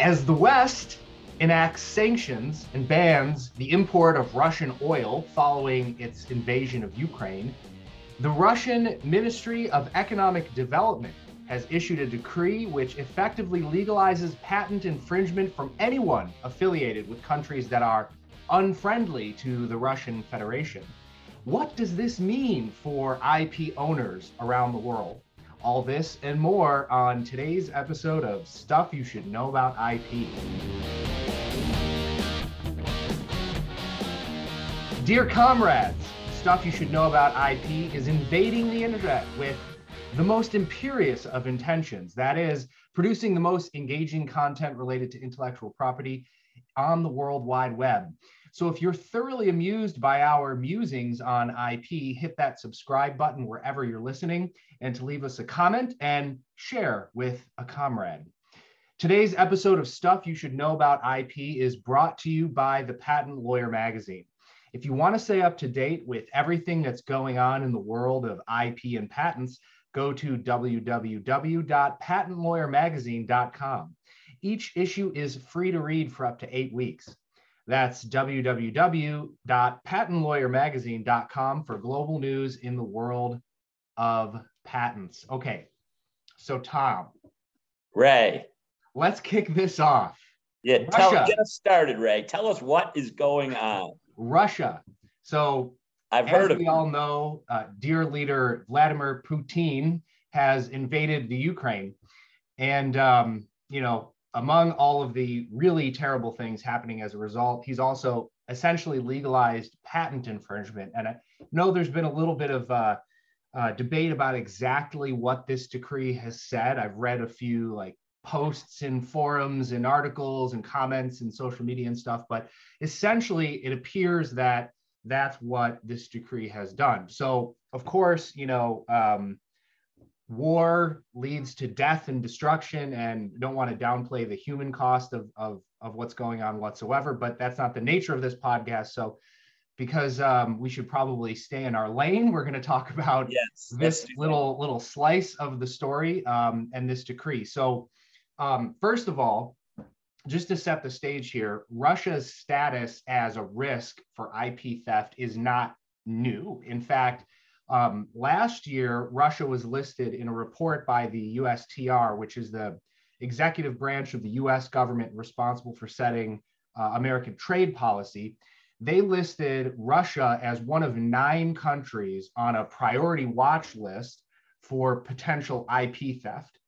As the West enacts sanctions and bans the import of Russian oil following its invasion of Ukraine, the Russian Ministry of Economic Development has issued a decree which effectively legalizes patent infringement from anyone affiliated with countries that are unfriendly to the Russian Federation. What does this mean for IP owners around the world? All this and more on today's episode of Stuff You Should Know About IP. Dear comrades, Stuff You Should Know About IP is invading the internet with the most imperious of intentions. That is, producing the most engaging content related to intellectual property on the World Wide Web. So if you're thoroughly amused by our musings on IP, hit that subscribe button wherever you're listening and to leave us a comment and share with a comrade. Today's episode of Stuff You Should Know About IP is brought to you by the Patent Lawyer Magazine. If you want to stay up to date with everything that's going on in the world of IP and patents, go to www.patentlawyermagazine.com. Each issue is free to read for up to eight weeks. That's www.patentlawyermagazine.com for global news in the world of patents. Okay, so Tom. Ray. Let's kick this off. Yeah, tell, get us started, Ray. Tell us what is going on. Russia. So I've heard as of we all know, uh, dear leader Vladimir Putin has invaded the Ukraine. And, um, you know, among all of the really terrible things happening as a result, he's also essentially legalized patent infringement. And I know there's been a little bit of uh, uh, debate about exactly what this decree has said. I've read a few like posts in forums and articles and comments and social media and stuff, but essentially it appears that that's what this decree has done. So, of course, you know, um, war leads to death and destruction, and don't want to downplay the human cost of, of, of what's going on whatsoever, but that's not the nature of this podcast. So, because um, we should probably stay in our lane, we're going to talk about yes, this little little slice of the story um, and this decree. So, um, first of all, just to set the stage here, Russia's status as a risk for IP theft is not new. In fact, um, last year, Russia was listed in a report by the USTR, which is the executive branch of the US government responsible for setting uh, American trade policy. They listed Russia as one of nine countries on a priority watch list for potential IP theft.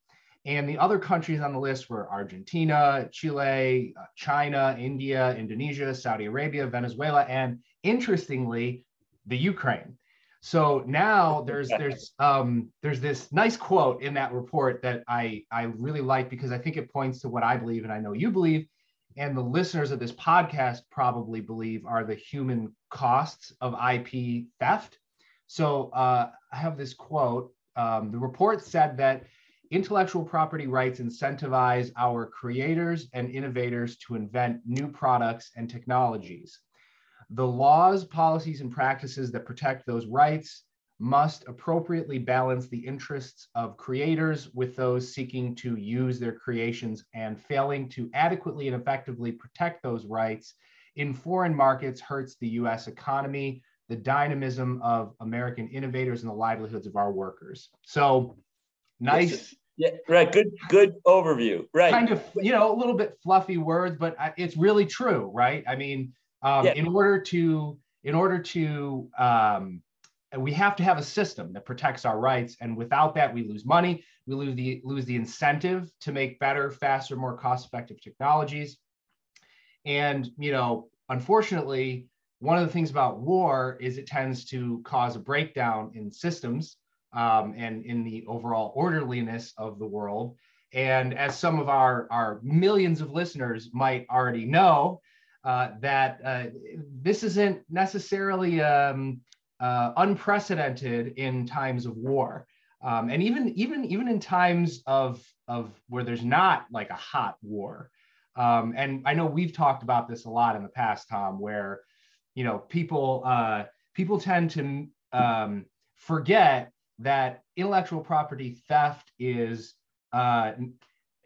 And the other countries on the list were Argentina, Chile, uh, China, India, Indonesia, Saudi Arabia, Venezuela, and interestingly, the Ukraine. So now there's there's um, there's this nice quote in that report that I I really like because I think it points to what I believe and I know you believe, and the listeners of this podcast probably believe are the human costs of IP theft. So uh, I have this quote. Um, the report said that Intellectual property rights incentivize our creators and innovators to invent new products and technologies. The laws, policies, and practices that protect those rights must appropriately balance the interests of creators with those seeking to use their creations and failing to adequately and effectively protect those rights in foreign markets hurts the US economy, the dynamism of American innovators, and the livelihoods of our workers. So, nice yeah, right. Good, good overview. Right. Kind of, you know, a little bit fluffy words, but uh, it's really true, right? I mean, um, yeah. in order to, in order to, um, we have to have a system that protects our rights, and without that, we lose money. We lose the lose the incentive to make better, faster, more cost-effective technologies. And you know, unfortunately, one of the things about war is it tends to cause a breakdown in systems um, and in the overall orderliness of the world. And as some of our, our millions of listeners might already know, uh, that uh, this isn't necessarily um, uh, unprecedented in times of war. Um, and even, even, even in times of, of where there's not like a hot war. Um, and I know we've talked about this a lot in the past, Tom, where, you know, people, uh, people tend to um, forget that intellectual property theft is uh,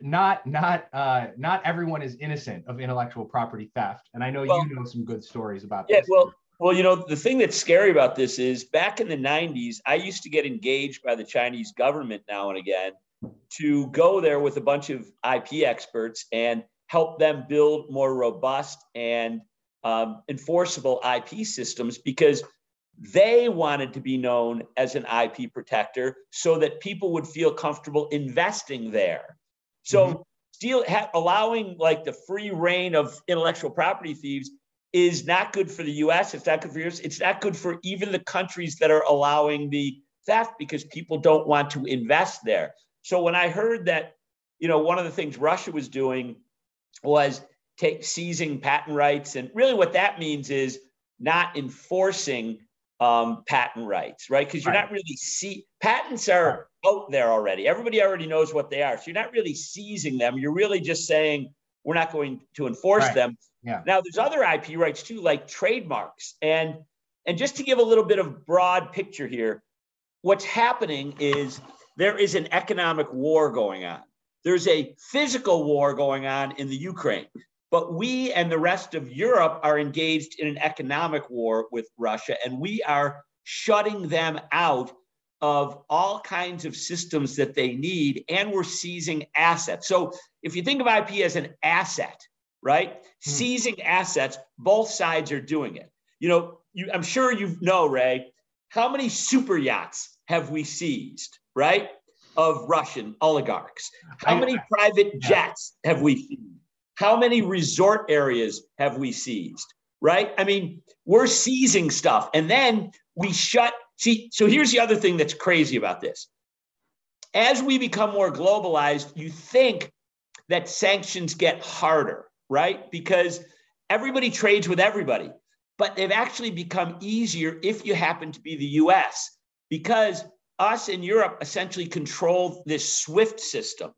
not not uh, not everyone is innocent of intellectual property theft, and I know well, you know some good stories about yeah, this. well, well, you know the thing that's scary about this is back in the '90s, I used to get engaged by the Chinese government now and again to go there with a bunch of IP experts and help them build more robust and um, enforceable IP systems because they wanted to be known as an IP protector so that people would feel comfortable investing there. So, mm-hmm. steal, ha- allowing like the free reign of intellectual property thieves is not good for the US. It's not good for yours. It's not good for even the countries that are allowing the theft because people don't want to invest there. So, when I heard that, you know, one of the things Russia was doing was take seizing patent rights, and really what that means is not enforcing um, patent rights, right? Because you're right. not really see patents are out there already. Everybody already knows what they are. So you're not really seizing them. You're really just saying we're not going to enforce right. them. Yeah. Now there's other IP rights too, like trademarks. And and just to give a little bit of broad picture here, what's happening is there is an economic war going on. There's a physical war going on in the Ukraine. But we and the rest of Europe are engaged in an economic war with Russia, and we are shutting them out of all kinds of systems that they need, and we're seizing assets. So if you think of IP as an asset, right? Hmm. Seizing assets, both sides are doing it. You know, you, I'm sure you know, Ray, how many super yachts have we seized, right? Of Russian oligarchs. How many private jets have we seized? How many resort areas have we seized? Right? I mean, we're seizing stuff and then we shut. See, so here's the other thing that's crazy about this. As we become more globalized, you think that sanctions get harder, right? Because everybody trades with everybody, but they've actually become easier if you happen to be the US, because us in Europe essentially control this SWIFT system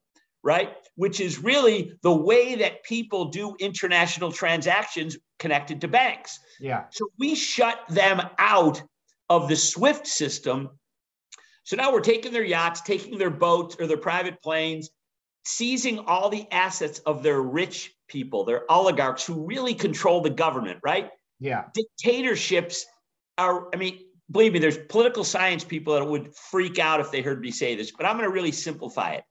right? Which is really the way that people do international transactions connected to banks. Yeah. So we shut them out of the SWIFT system. So now we're taking their yachts, taking their boats or their private planes, seizing all the assets of their rich people, their oligarchs who really control the government, right? Yeah. Dictatorships are, I mean, believe me, there's political science people that would freak out if they heard me say this, but I'm going to really simplify it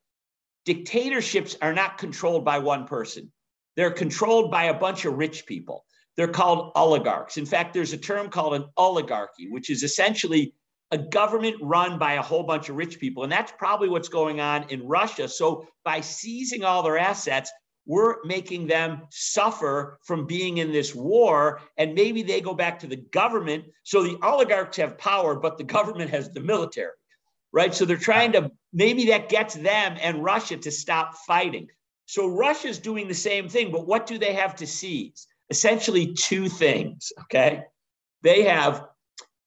dictatorships are not controlled by one person. They're controlled by a bunch of rich people. They're called oligarchs. In fact, there's a term called an oligarchy, which is essentially a government run by a whole bunch of rich people. And that's probably what's going on in Russia. So by seizing all their assets, we're making them suffer from being in this war. And maybe they go back to the government. So the oligarchs have power, but the government has the military right? So they're trying to maybe that gets them and Russia to stop fighting. So Russia's doing the same thing, but what do they have to seize? Essentially, two things, okay? They have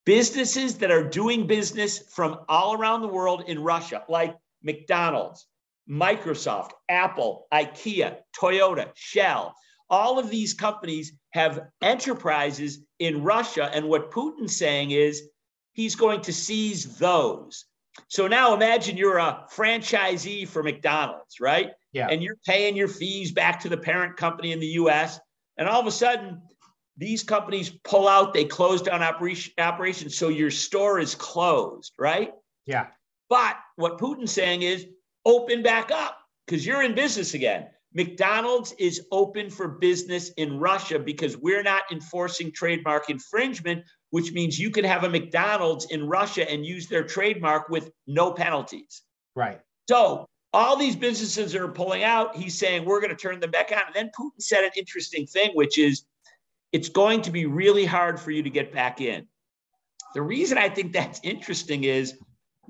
businesses that are doing business from all around the world in Russia, like McDonald's, Microsoft, Apple, IKEA, Toyota, Shell. All of these companies have enterprises in Russia. And what Putin's saying is he's going to seize those. So now imagine you're a franchisee for McDonald's, right? Yeah. And you're paying your fees back to the parent company in the US. And all of a sudden, these companies pull out, they close down operation, operations. So your store is closed, right? Yeah. But what Putin's saying is open back up because you're in business again. McDonald's is open for business in Russia because we're not enforcing trademark infringement, which means you can have a McDonald's in Russia and use their trademark with no penalties. Right. So all these businesses that are pulling out. He's saying we're going to turn them back on. And then Putin said an interesting thing, which is it's going to be really hard for you to get back in. The reason I think that's interesting is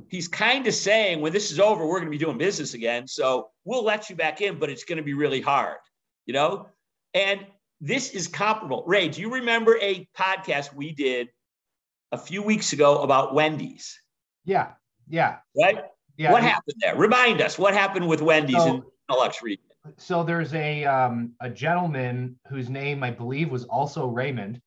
he's kind of saying when this is over, we're going to be doing business again. So we'll let you back in, but it's going to be really hard, you know? And this is comparable. Ray, do you remember a podcast we did a few weeks ago about Wendy's? Yeah. Yeah. Right? Yeah. What happened there? Remind us what happened with Wendy's so, in the Lux region. So there's a um, a gentleman whose name I believe was also Raymond.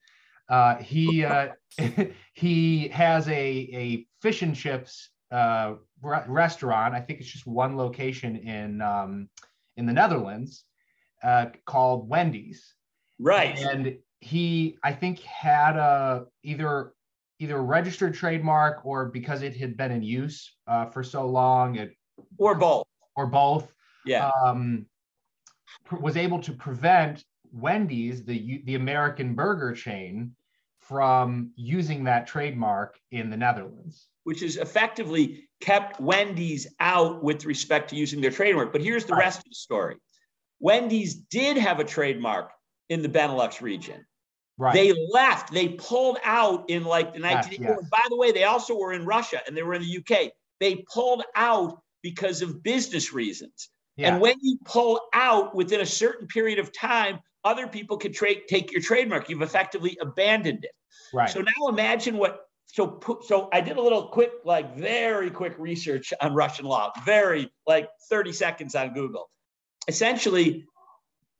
Uh, he uh, he has a a fish and chips uh, re- restaurant. I think it's just one location in um, in the Netherlands uh, called Wendy's. Right. And he, I think, had a either either a registered trademark or because it had been in use uh, for so long, it or both or both. Yeah. Um, was able to prevent Wendy's, the the American burger chain, from using that trademark in the Netherlands. Which is effectively kept Wendy's out with respect to using their trademark. But here's the rest of the story Wendy's did have a trademark in the Benelux region. Right. They left, they pulled out in like the Yes, 19. yes. By the way, they also were in Russia and they were in the UK. They pulled out because of business reasons. yeah. And when you pull out within a certain period of time, other people can trade take your trademark. You've effectively abandoned it. right. So now imagine what. So so I did a little quick, like very quick research on Russian law. Very like 30 seconds on Google. Essentially,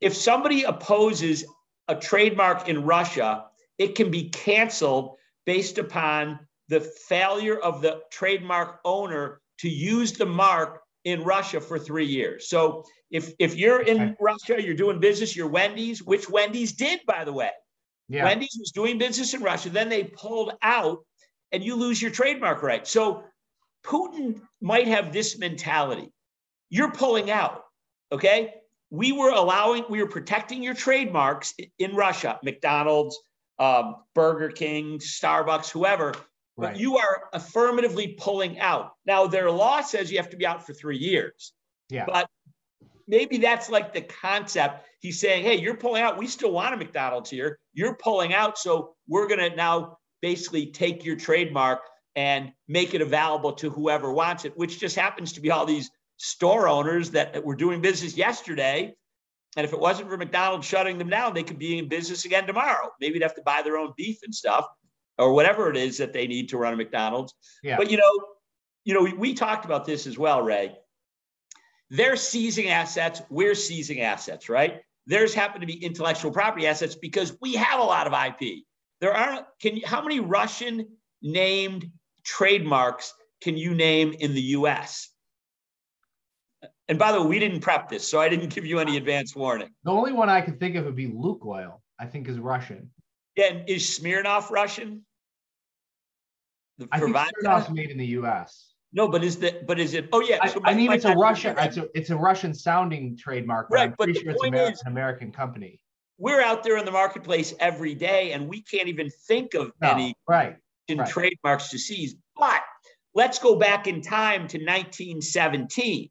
if somebody opposes a trademark in Russia, it can be canceled based upon the failure of the trademark owner to use the mark in Russia for three years. So if if you're in Okay. Russia, you're doing business, you're Wendy's, which Wendy's did, by the way. yeah. Wendy's was doing business in Russia. Then they pulled out, and you lose your trademark right. So Putin might have this mentality: you're pulling out. Okay, we were allowing, we were protecting your trademarks in Russia, McDonald's, um, Burger King, Starbucks, whoever. But right. you are affirmatively pulling out. Now, their law says you have to be out for three years yeah. but maybe that's like the concept. He's saying, hey, you're pulling out. We still want a McDonald's here. You're pulling out. So we're going to now basically take your trademark and make it available to whoever wants it, which just happens to be all these store owners that were doing business yesterday. And if it wasn't for McDonald's shutting them down, they could be in business again tomorrow. Maybe they'd have to buy their own beef and stuff or whatever it is that they need to run a McDonald's. Yeah. But you know, you know, we, we talked about this as well, Ray. They're seizing assets, we're seizing assets, right? Theirs happen to be intellectual property assets because we have a lot of IP. There aren't can you how many Russian named trademarks can you name in the US? And by the way, we didn't prep this, so I didn't give you any advance warning. the only one I could think of would be Lukoil. I think is Russian. Yeah, and is Smirnoff Russian? The I think provider? Smirnoff's made in the U.S. No, but is the but is it? Oh yeah, I, so I mean, it's a. Russian. It's a, it's a Russian sounding trademark, but Right, I'm but pretty the sure it's point Amer- is- an American company. We're out there in the marketplace every day, and we can't even think of No, any right. in right. trademarks to seize. But let's go back in time to 1917,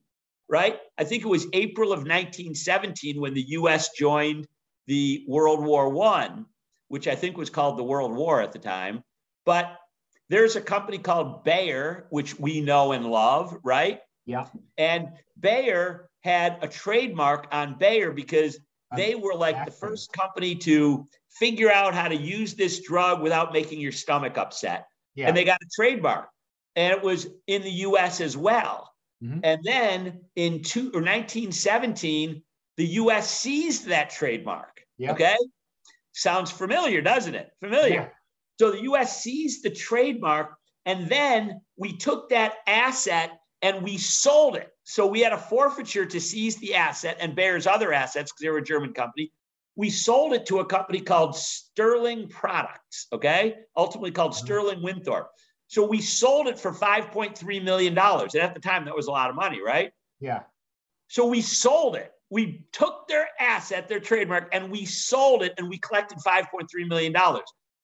right? I think it was April of 1917 when the U.S. joined the World War One, which I think was called the World War at the time. But there's a company called Bayer, which we know and love, right? Yeah. And Bayer had a trademark on Bayer because they were like the first company to figure out how to use this drug without making your stomach upset. Yeah. And they got a trademark. And it was in the US as well. Mhm. And then in two or 1917, the US seized that trademark. Yeah. Okay. Sounds familiar, doesn't it? Familiar. Yeah. So the US seized the trademark, and then we took that asset and we sold it. So we had a forfeiture to seize the asset and Bayer's other assets because they were a German company. We sold it to a company called Sterling Products, okay? Ultimately called Mhm. Sterling Winthrop. So we sold it for $5.3 million. And at the time, that was a lot of money, right? Yeah. So we sold it. We took their asset, their trademark, and we sold it and we collected $5.3 million.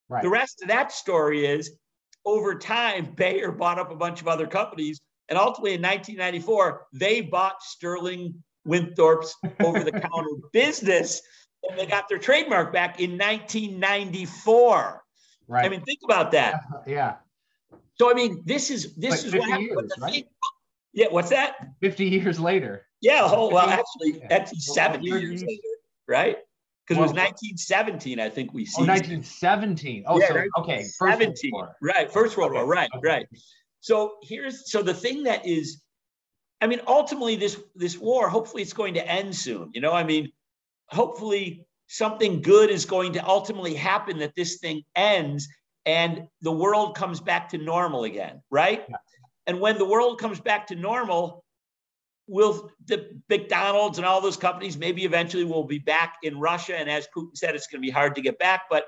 Right. The rest of that story is over time, Bayer bought up a bunch of other companies. And ultimately in 1994, they bought Sterling Winthrop's over the counter business and they got their trademark back in 1994. right. I mean, think about that. yeah. So, I mean, this is this Like is what happened. Years, right? yeah, what's that? 50 years later. Yeah, oh, well, 50 actually, yeah. that's 70 you're- years later, right? Because it was 1917, I think we see. Oh, 1917. Oh, Yeah, so okay. First World 17, War. right? First World War, right, okay. right. So here's so the thing that is, I mean, ultimately this this war, hopefully it's going to end soon. You know, I mean, hopefully something good is going to ultimately happen that this thing ends and the world comes back to normal again, right? Yeah. And when the world comes back to normal, will the McDonald's and all those companies maybe eventually will be back in Russia? And as Putin said, it's going to be hard to get back. But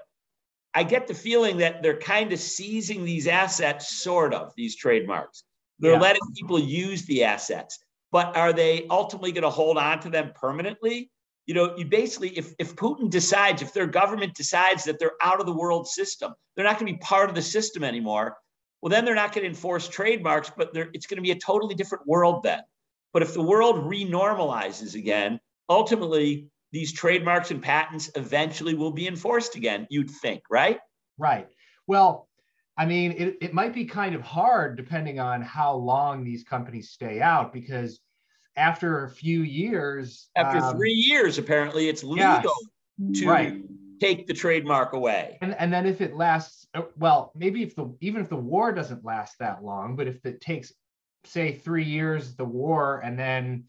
I get the feeling that they're kind of seizing these assets, sort of, these trademarks. They're yeah. letting people use the assets, but are they ultimately going to hold on to them permanently? You know, you basically, if, if Putin decides, if their government decides that they're out of the world system, they're not going to be part of the system anymore. Well, then they're not going to enforce trademarks, but it's going to be a totally different world then. But if the world renormalizes again, ultimately these trademarks and patents eventually will be enforced again, you'd think, right? Right. Well, I mean, it, it might be kind of hard depending on how long these companies stay out because after a few years. After um, three years, apparently, it's legal yes, to right. take the trademark away. And, and then if it lasts, uh, well, maybe if the even if the war doesn't last that long, but if it takes, say, three years, the war, and then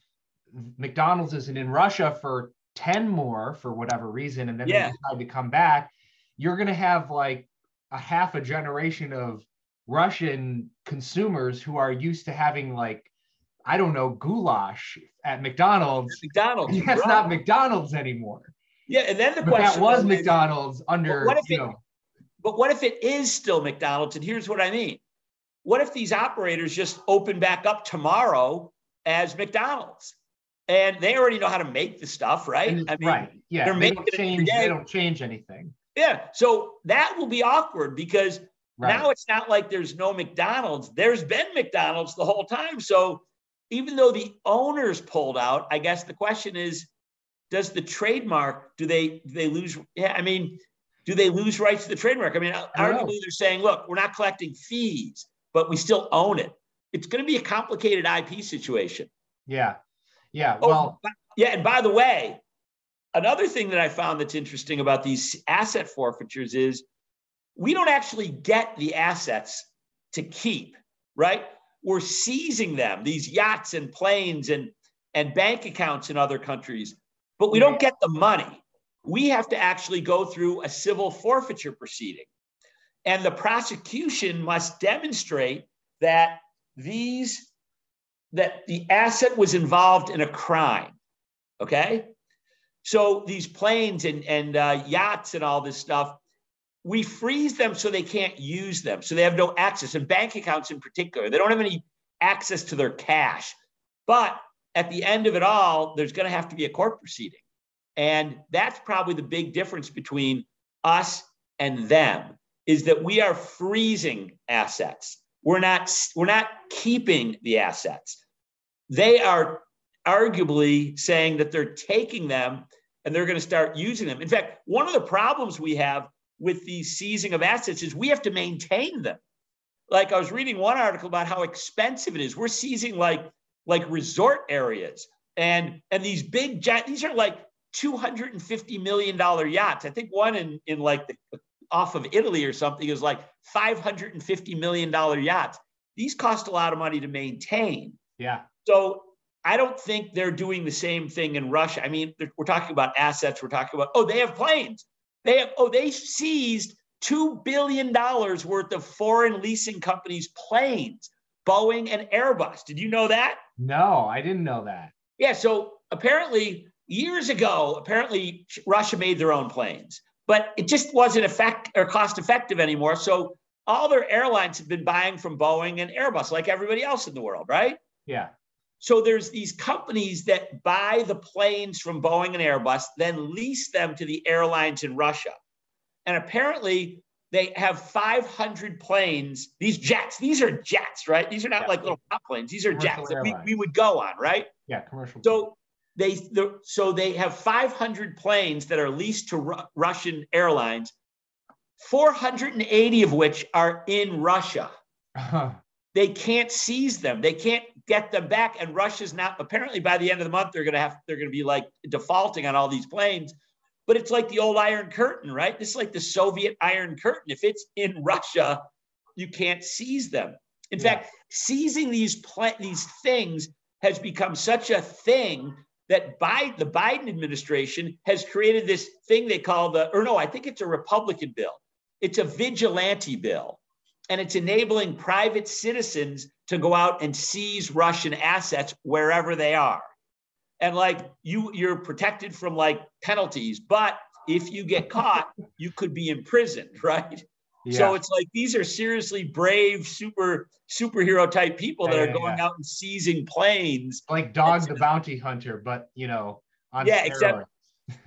McDonald's isn't in Russia for 10 more for whatever reason, and then yeah. they decide to come back, you're going to have like a half a generation of Russian consumers who are used to having like, I don't know, goulash at McDonald's. McDonald's. That's right. not McDonald's anymore. Yeah, and then the but question that was McDonald's under. What if you it, know, but what if it is still McDonald's? And here's what I mean. What if these operators just open back up tomorrow as McDonald's? And they already know how to make the stuff, right? Mm-hmm. I mean, right. Yeah. They're they don't change, They don't change anything. Yeah. So that will be awkward because right. now it's not like there's no McDonald's. There's been McDonald's the whole time. So even though the owners pulled out, I guess the question is, does the trademark, do they do they lose? Yeah, I mean, do they lose rights to the trademark? I mean, arguably they're saying, look, we're not collecting fees, but we still own it. It's going to be a complicated IP situation. Yeah. Yeah. Oh, well, yeah. And by the way, another thing that I found that's interesting about these asset forfeitures is we don't actually get the assets to keep, right? We're seizing them, these yachts and planes and, and bank accounts in other countries, but we don't get the money. We have to actually go through a civil forfeiture proceeding. And the prosecution must demonstrate that these that the asset was involved in a crime. Okay. So these planes and, and uh, yachts and all this stuff, we freeze them so they can't use them. So they have no access, and bank accounts in particular, they don't have any access to their cash. But at the end of it all, there's going to have to be a court proceeding. And that's probably the big difference between us and them is that we are freezing assets. We're not we're not keeping the assets. They are arguably saying that they're taking them and they're going to start using them. In fact, one of the problems we have with the seizing of assets is we have to maintain them. Like I was reading one article about how expensive it is. We're seizing like like resort areas and and these big jet these are like 250 million dollar yachts. I think one in in like the off of Italy or something is like 550 million dollar yachts. These cost a lot of money to maintain. Yeah. So I don't think they're doing the same thing in Russia. I mean, we're talking about assets. We're talking about, oh, they have planes. They have, oh, they seized $2 billion worth of foreign leasing companies' planes, Boeing and Airbus. Did you know that? No, I didn't know that. Yeah. So apparently, years ago, apparently Russia made their own planes, but it just wasn't effect or cost effective anymore. So all their airlines have been buying from Boeing and Airbus, like everybody else in the world, right? Yeah. So there's these companies that buy the planes from Boeing and Airbus, then lease them to the airlines in Russia. And apparently they have 500 planes, these jets, these are jets, right? These are not yeah. like little pop planes. These are commercial jets that we, we would go on, right? Yeah, commercial. So they, the, so they have 500 planes that are leased to Ru- Russian airlines, 480 of which are in Russia. Uh-huh. They can't seize them. They can't get them back. And Russia's not apparently by the end of the month they're gonna have they're gonna be like defaulting on all these planes. But it's like the old Iron Curtain, right? This is like the Soviet Iron Curtain. If it's in Russia, you can't seize them. In yeah. fact, seizing these pl- these things has become such a thing that by the Biden administration has created this thing they call the, or no, I think it's a Republican bill. It's a vigilante bill. and it's enabling private citizens to go out and seize Russian assets wherever they are. And like you, you're protected from like penalties, but if you get caught, you could be imprisoned, right? Yeah. So it's like these are seriously brave, super superhero type people that yeah, are going yeah. out and seizing planes. Like Dog the Bounty Hunter, but you know, yeah, steroids. except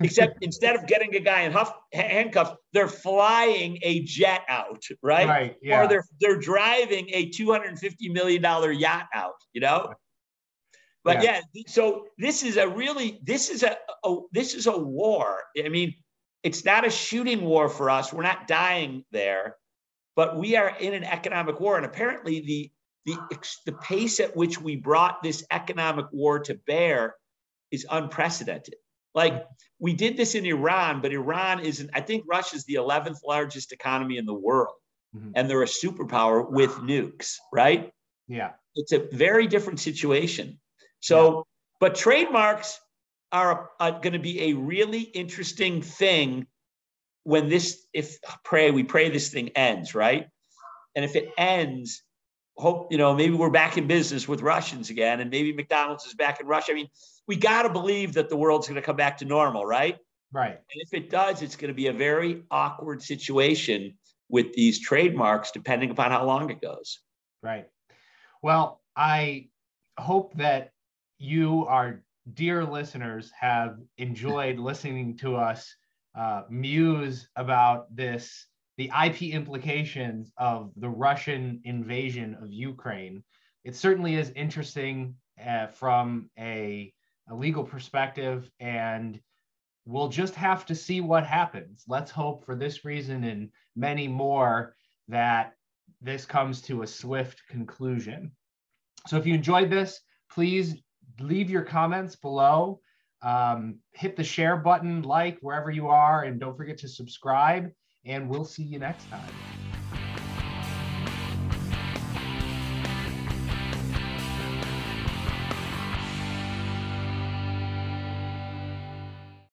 except instead of getting a guy in huff, handcuffs, they're flying a jet out, right? Right. Yeah. Or they're they're driving a two hundred and fifty million dollar yacht out. You know. But yeah. yeah. so this is a really this is a, a this is a war. I mean, it's not a shooting war for us. We're not dying there, but we are in an economic war, and apparently the the the pace at which we brought this economic war to bear is unprecedented. Like we did this in Iran, but Iran isn't, I think Russia's the 11th largest economy in the world. Mm-hmm. And they're a superpower with nukes, right? Yeah. It's a very different situation. So, yeah. but trademarks are, are going to be a really interesting thing when this, if pray, we pray this thing ends, right? And if it ends, hope, you know, maybe we're back in business with Russians again, and maybe McDonald's is back in Russia. I mean, we got to believe that the world's going to come back to normal, right? Right. And if it does, it's going to be a very awkward situation with these trademarks, depending upon how long it goes. Right. Well, I hope that you, our dear listeners, have enjoyed listening to us uh, muse about this, the IP implications of the Russian invasion of Ukraine. It certainly is interesting uh, from a a legal perspective, and we'll just have to see what happens. Let's hope for this reason and many more that this comes to a swift conclusion. So if you enjoyed this, please leave your comments below. Um, hit the share button, like wherever you are, and don't forget to subscribe. And we'll see you next time.